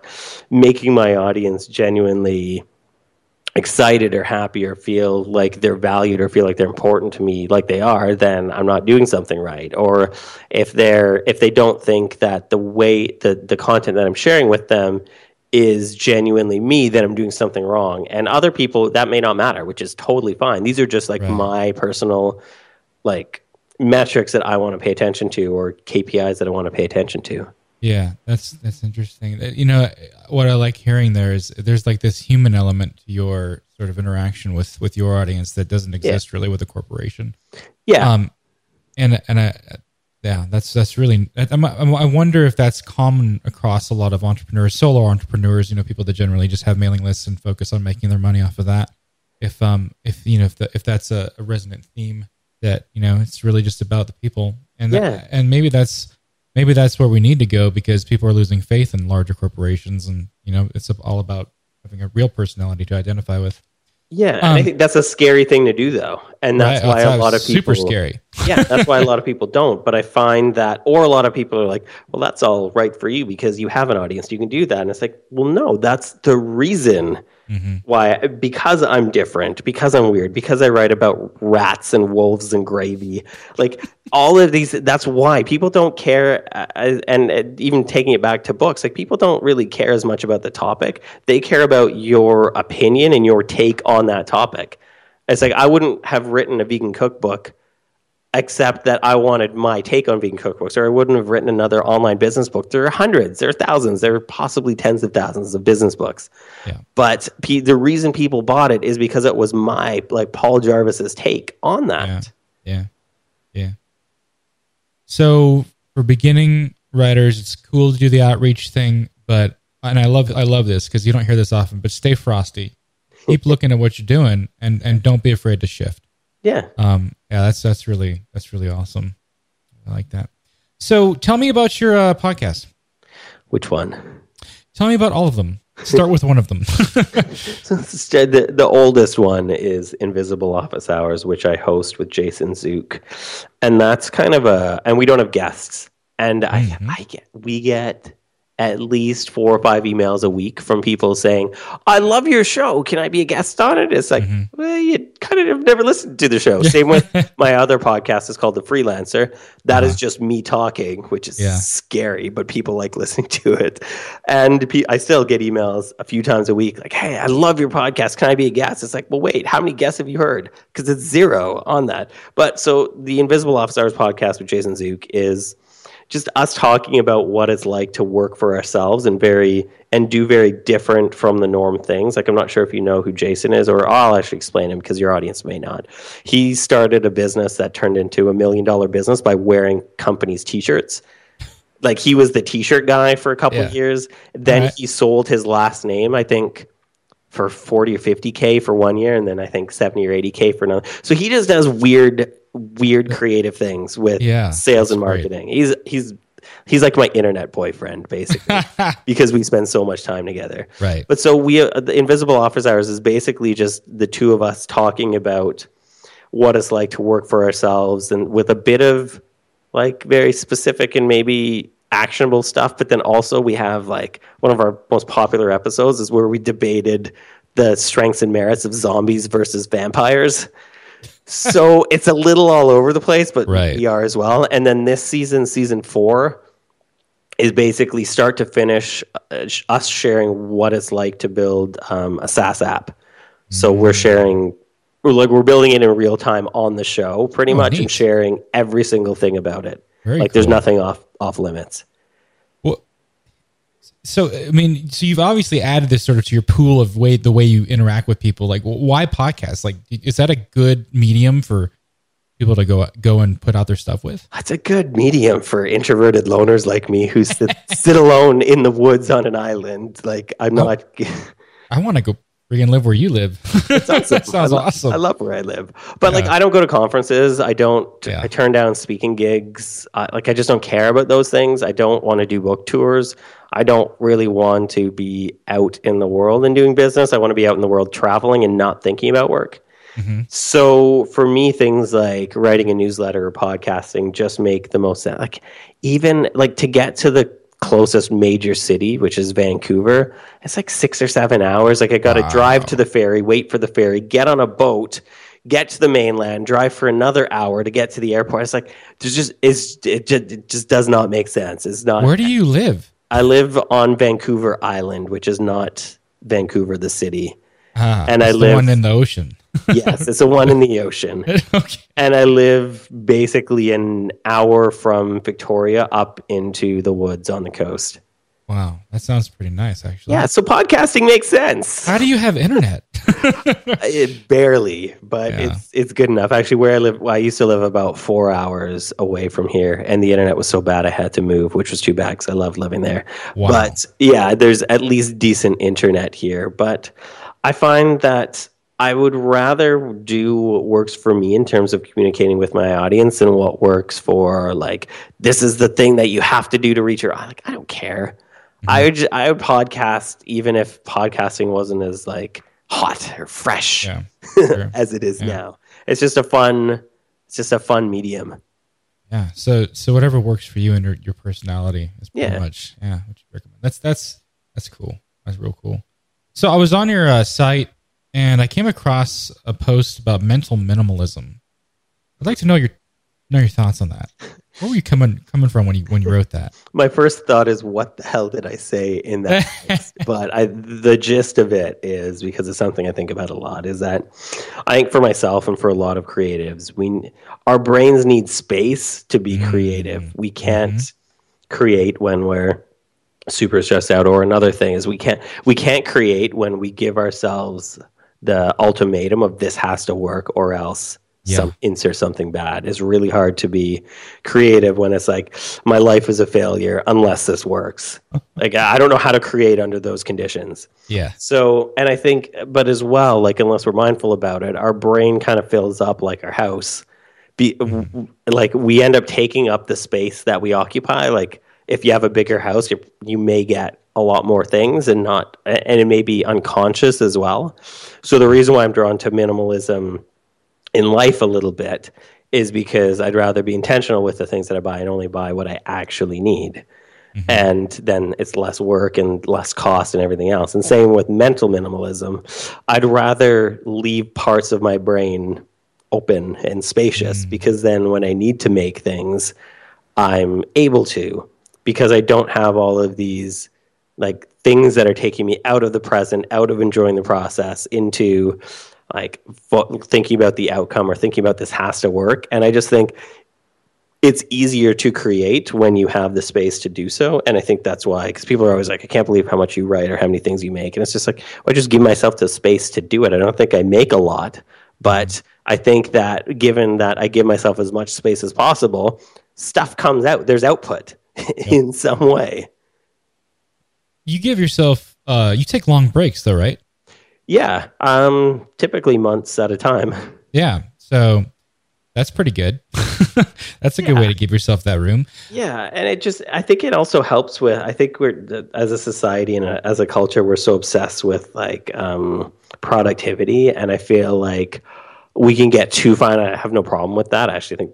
S3: making my audience genuinely excited or happy or feel like they're valued or feel like they're important to me like they are then i'm not doing something right or if they're if they don't think that the way the the content that i'm sharing with them is genuinely me then i'm doing something wrong and other people that may not matter which is totally fine these are just like right. my personal like metrics that i want to pay attention to or kpis that i want to pay attention to
S2: yeah, that's that's interesting. Uh, you know, what I like hearing there is there's like this human element to your sort of interaction with with your audience that doesn't exist yeah. really with a corporation.
S3: Yeah.
S2: Um, and and I, yeah, that's that's really. I, I wonder if that's common across a lot of entrepreneurs, solo entrepreneurs. You know, people that generally just have mailing lists and focus on making their money off of that. If um if you know if the, if that's a, a resonant theme that you know it's really just about the people and
S3: yeah.
S2: That, and maybe that's maybe that's where we need to go because people are losing faith in larger corporations, and you know, it's all about having a real personality to identify with.
S3: Yeah, um, I think that's a scary thing to do, though, and that's right, why a lot of people
S2: super scary.
S3: yeah, that's why a lot of people don't. But I find that, or a lot of people are like, "Well, that's all right for you because you have an audience, you can do that." And it's like, well, no, that's the reason Mm-hmm. Why? Because I'm different, because I'm weird, because I write about rats and wolves and gravy. Like all of these, that's why people don't care. Uh, and uh, even taking it back to books, like people don't really care as much about the topic. They care about your opinion and your take on that topic. It's like I wouldn't have written a vegan cookbook except that I wanted my take on vegan cookbooks, or I wouldn't have written another online business book. There are hundreds, there are thousands, there are possibly tens of thousands of business books.
S2: Yeah.
S3: But the reason people bought it is because it was my, like Paul Jarvis's take on that.
S2: Yeah. Yeah. So for beginning writers, it's cool to do the outreach thing, but and I love I love this because you don't hear this often. But stay frosty, keep looking at what you're doing, and and don't be afraid to shift.
S3: Yeah.
S2: Um, yeah, that's that's really that's really awesome. I like that. So tell me about your uh, podcast.
S3: Which one?
S2: Tell me about all of them. Start with one of them.
S3: the, the oldest one is Invisible Office Hours, which I host with Jason Zook, and that's kind of a. And we don't have guests, and mm-hmm. I, I get we get at least four or five emails a week from people saying, I love your show. Can I be a guest on it? It's like, mm-hmm. well, you kind of have never listened to the show. Same with my other podcast is called The Freelancer. That uh-huh. is just me talking, which is yeah. scary, but people like listening to it. And I still get emails a few times a week like, hey, I love your podcast. Can I be a guest? It's like, well, wait, how many guests have you heard? Because it's zero on that. But so the Invisible Office Hours podcast with Jason Zook is – just us talking about what it's like to work for ourselves and very and do very different from the norm things. Like I'm not sure if you know who Jason is, or I'll actually explain him because your audience may not. He started a business that turned into a million dollar business by wearing companies' t-shirts. Like he was the t-shirt guy for a couple yeah. of years. Then right. he sold his last name, I think, for 40 or 50k for one year and then I think 70 or 80k for another. So he just does weird weird creative things with yeah, sales and marketing. Great. He's he's he's like my internet boyfriend basically because we spend so much time together.
S2: Right.
S3: But so we uh, the invisible office hours is basically just the two of us talking about what it's like to work for ourselves and with a bit of like very specific and maybe actionable stuff but then also we have like one of our most popular episodes is where we debated the strengths and merits of zombies versus vampires so it's a little all over the place, but right. we are as well. And then this season, season four, is basically start to finish uh, us sharing what it's like to build um, a SaaS app. So mm we're sharing, we're like we're building it in real time on the show, pretty oh, much, neat. and sharing every single thing about it. Very like cool. there's nothing off off limits
S2: so I mean, so you've obviously added this sort of to your pool of way the way you interact with people. Like, why podcast? Like, is that a good medium for people to go go and put out their stuff with?
S3: It's a good medium for introverted loners like me who sit, sit alone in the woods on an island. Like, I'm not.
S2: I want to go freaking live where you live.
S3: That sounds I lo- awesome. I love where I live, but yeah. like I don't go to conferences. I don't. Yeah. I turn down speaking gigs. I, like I just don't care about those things. I don't want to do book tours. I don't really want to be out in the world and doing business. I want to be out in the world traveling and not thinking about work. Mm-hmm. So for me, things like writing a newsletter or podcasting just make the most sense. Like even like to get to the closest major city, which is Vancouver, it's like six or seven hours. Like I got to wow. drive to the ferry, wait for the ferry, get on a boat, get to the mainland, drive for another hour to get to the airport. It's like there's just it's it just, it just does not make sense. It's not.
S2: Where do you live?
S3: I live on Vancouver Island, which is not Vancouver the city.
S2: Ah, and I live one in the ocean.
S3: Yes, it's the one in the ocean. okay. And I live basically an hour from Victoria up into the woods on the coast.
S2: Wow, that sounds pretty nice, actually.
S3: Yeah, so podcasting makes sense.
S2: How do you have internet?
S3: Uh, it barely, but yeah. it's it's good enough. Actually, where I live, well, I used to live about four hours away from here, and the internet was so bad I had to move, which was too bad because I loved living there. Wow. But yeah, there's at least decent internet here. But I find that I would rather do what works for me in terms of communicating with my audience and what works for like this is the thing that you have to do to reach your like I don't care. Mm-hmm. I would I would podcast even if podcasting wasn't as like hot or fresh yeah, sure. as it is yeah. now. It's just a fun it's just a fun medium.
S2: Yeah. So so whatever works for you and your, your personality is pretty yeah. much yeah, what you recommend. That's that's that's cool. That's real cool. So I was on your uh, site and I came across a post about mental minimalism. I'd like to know your know your thoughts on that. Where were you coming coming from when you when you wrote that?
S3: My first thought is, what the hell did I say in that? but I, the gist of it is because it's something I think about a lot. Is that I think for myself and for a lot of creatives, we our brains need space to be mm-hmm. creative. We can't mm-hmm. create when we're super stressed out. Or another thing is we can't we can't create when we give ourselves the ultimatum of this has to work or else yeah. some insert something bad. It's really hard to be creative when it's like my life is a failure unless this works. like I don't know how to create under those conditions.
S2: Yeah.
S3: So and I think but as well like unless we're mindful about it, our brain kind of fills up like our house be w- like we end up taking up the space that we occupy. Like if you have a bigger house, you you may get a lot more things and not and it may be unconscious as well. So the reason why I'm drawn to minimalism in life a little bit is because I'd rather be intentional with the things that I buy and only buy what I actually need. Mm-hmm. And then it's less work and less cost and everything else. And same with mental minimalism. I'd rather leave parts of my brain open and spacious mm. because then when I need to make things, I'm able to because I don't have all of these like things that are taking me out of the present, out of enjoying the process into like fo- thinking about the outcome or thinking about this has to work. And I just think it's easier to create when you have the space to do so. And I think that's why, because people are always like, I can't believe how much you write or how many things you make. And it's just like, well, I just give myself the space to do it. I don't think I make a lot, but I think that given that I give myself as much space as possible, stuff comes out. There's output in some way.
S2: You give yourself, uh, you take long breaks though, right?
S3: Yeah, um, typically months at a time.
S2: Yeah. So that's pretty good. that's a good way to give yourself that room.
S3: Yeah, and it just I think it also helps with I think we're as a society and a, as a culture we're so obsessed with like um, productivity, and I feel like we can get too fine. I have no problem with that. I actually think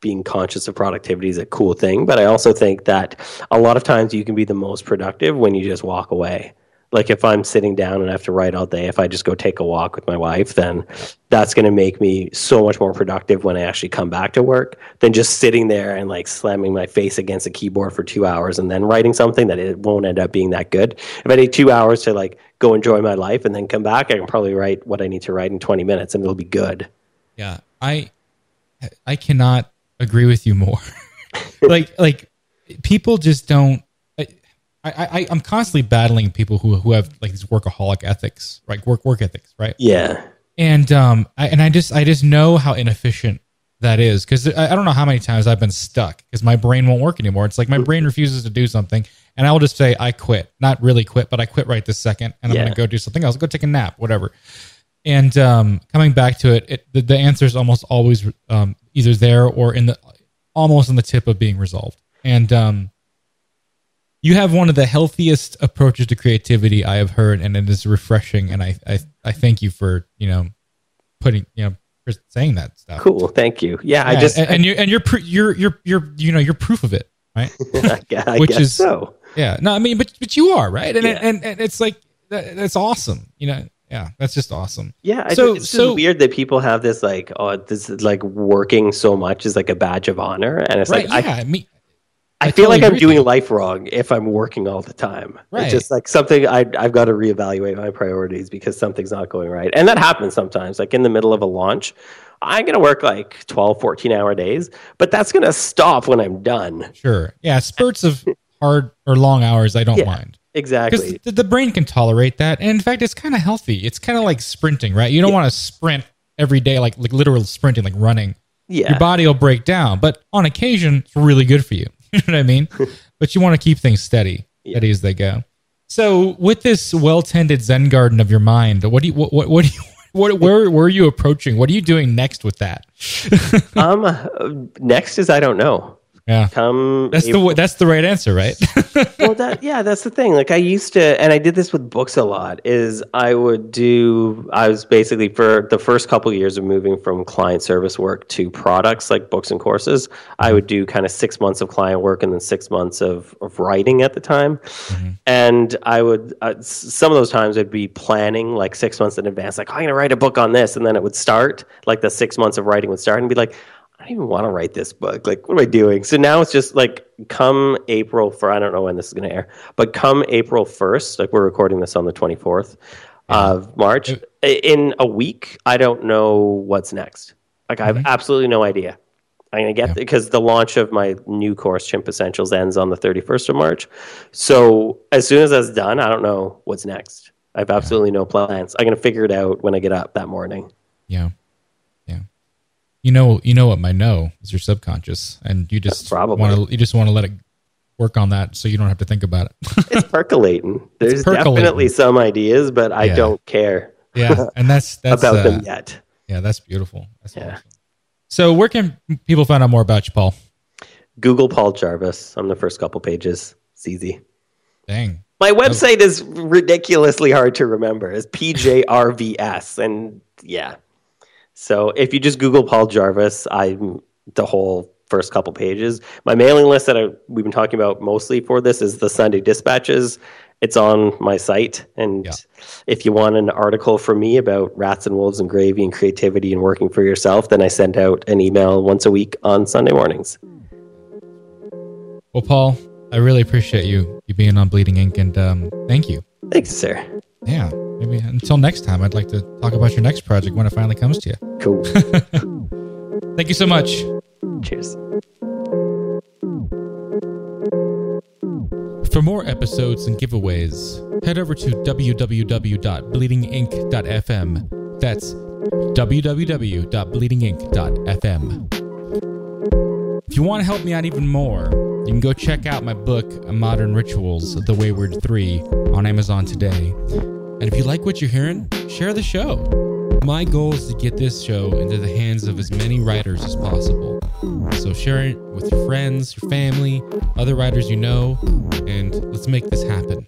S3: being conscious of productivity is a cool thing, but I also think that a lot of times you can be the most productive when you just walk away. Like if I'm sitting down and I have to write all day, if I just go take a walk with my wife, then that's going to make me so much more productive when I actually come back to work than just sitting there and like slamming my face against a keyboard for two hours and then writing something that it won't end up being that good. If I need two hours to like go enjoy my life and then come back, I can probably write what I need to write in 20 minutes and it'll be good.
S2: Yeah. I, I cannot agree with you more. like, like people just don't, I, I, I'm constantly battling people who, who have like these workaholic ethics, right? Work, work ethics, right?
S3: Yeah.
S2: and um I, and I just I just know how inefficient that is because I, I don't know how many times I've been stuck because my brain won't work anymore. It's like my brain refuses to do something, and I will just say I quit, not really quit, but I quit right this second, and I'm
S3: Yeah.
S2: gonna go do something else, go take a nap, whatever. And um, coming back to it, it the, the answer is almost always um, either there or in the almost on the tip of being resolved. And um, you have one of the healthiest approaches to creativity I have heard, and it is refreshing. And I I, I thank you for you know putting you know for saying that stuff.
S3: Cool. Thank you. Yeah. I just,
S2: and, and you're and you're pr- you're you're you're you know you're proof of it, right?
S3: I,
S2: which
S3: guess
S2: is-
S3: so.
S2: yeah. No, I mean, but but you are right, and
S3: Yeah.
S2: and, and it's like that, that's awesome. You know, yeah, that's just awesome.
S3: Yeah,
S2: So-
S3: think it's
S2: so-
S3: weird that people have this like, oh, this is like working so much is like a badge of honor, and it's
S2: Right?
S3: like
S2: yeah.
S3: I,
S2: I
S3: I,
S2: I
S3: feel
S2: totally
S3: like I'm doing life wrong if I'm working all the time.
S2: Right.
S3: It's just like something I I've got to reevaluate my priorities because something's not going right, and that happens sometimes. Like in the middle of a launch, I'm gonna work like 12, 14 hour days, but that's gonna stop when I'm done.
S2: sure. Yeah, spurts of hard or long hours, I don't
S3: Yeah.
S2: mind.
S3: Exactly.
S2: the, the brain can tolerate that and in fact it's kind of healthy it's kind of like sprinting right you don't want to sprint every day like like literal sprinting like running
S3: Yeah.
S2: your body will break down but on occasion it's really good for you you know what i mean but you want to keep things steady steady as they go so with this well-tended zen garden of your mind what do you what what, what do you what, where, where are you approaching? What are you doing next with that?
S3: um. Next is I don't know.
S2: Yeah,
S3: Come.
S2: that's the that's the right answer, right?
S3: well that yeah that's the thing like i used to and i did this with books a lot is i would do i was basically for the first couple of years of moving from client service work to products like books and courses i would do kind of six months of client work and then six months of, of writing at the time and i would uh, some of those times i'd be planning like six months in advance like i'm going to write a book on this and then it would start like the six months of writing would start and be like don't even want to write this book. Like, what am I doing? So now it's just like come April for I don't know when this is going to air, but come April 1st, like we're recording this on the 24th of March, in a week, I don't know what's next. Like, I have mm-hmm. absolutely no idea. I'm going to get because the launch of my new course, Chimp Essentials, ends on the 31st of March. So as soon as that's done, I don't know what's next. I have absolutely no plans. I'm going to figure it out when I get up that morning.
S2: yeah, yeah. You know, you know what my no is your subconscious, and you just
S3: Probably.
S2: want to you just want to let it work on that, so you don't have to think about it.
S3: it's percolating. There's
S2: percolating.
S3: definitely some ideas, but I
S2: Yeah.
S3: don't care
S2: yeah, and that's that's
S3: about
S2: uh,
S3: them yet.
S2: Yeah, that's beautiful. That's
S3: Yeah.
S2: awesome. So where can people find out more about you, Paul?
S3: Google Paul Jarvis on the first couple pages. It's easy.
S2: Dang.
S3: My website is ridiculously hard to remember. It's PJRVS. And yeah. So if you just Google Paul Jarvis, I'm the whole first couple pages. My mailing list that I, we've been talking about mostly for this is the Sunday Dispatches. It's on my site. And
S2: Yeah.
S3: if you want an article from me about rats and wolves and gravy and creativity and working for yourself, then I send out an email once a week on Sunday mornings.
S2: Well, Paul, I really appreciate you you being on Bleeding Ink, and um, thank you.
S3: Thanks, sir.
S2: Yeah. Maybe until next time, I'd like to talk about your next project when it finally comes to you.
S3: Cool.
S2: Thank you so much.
S3: Cheers.
S2: For more episodes and giveaways, head over to www.bleedingink.fm. That's www.bleedingink.fm. If you want to help me out even more, you can go check out my book, Modern Rituals The Wayward 3, on Amazon today. And if you like what you're hearing, share the show. My goal is to get this show into the hands of as many writers as possible. So share it with your friends, your family, other writers you know, and let's make this happen.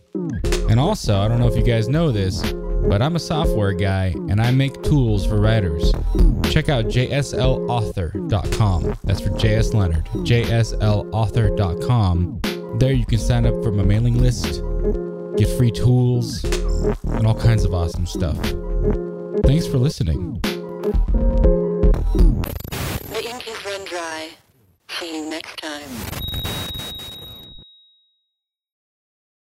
S2: And also, I don't know if you guys know this, but I'm a software guy and I make tools for writers. Check out jslauthor.com. That's for JS Leonard. jslauthor.com. There you can sign up for my mailing list, get free tools, and all kinds of awesome stuff. Thanks for listening.
S4: The ink is run dry. See you next time.